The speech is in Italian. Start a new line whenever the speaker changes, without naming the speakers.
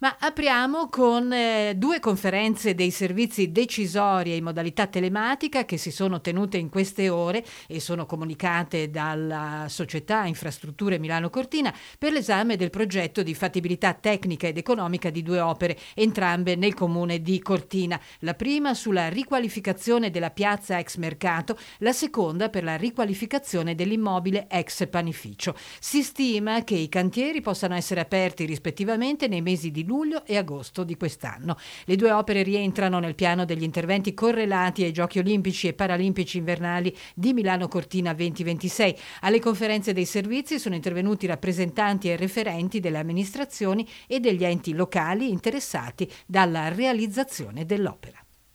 Ma apriamo con eh, due conferenze dei servizi decisori in modalità telematica che si sono tenute in queste ore e sono comunicate dalla società Infrastrutture Milano Cortina per l'esame del progetto di fattibilità tecnica ed economica di due opere, entrambe nel comune di Cortina. La prima sulla riqualificazione della piazza ex mercato, la seconda per la riqualificazione dell'immobile ex panificio. Si stima che i cantieri possano essere aperti rispettivamente nei mesi di luglio e agosto di quest'anno. Le due opere rientrano nel piano degli interventi correlati ai Giochi Olimpici e Paralimpici invernali di Milano Cortina 2026. Alle conferenze dei servizi sono intervenuti rappresentanti e referenti delle amministrazioni e degli enti locali interessati dalla realizzazione dell'opera.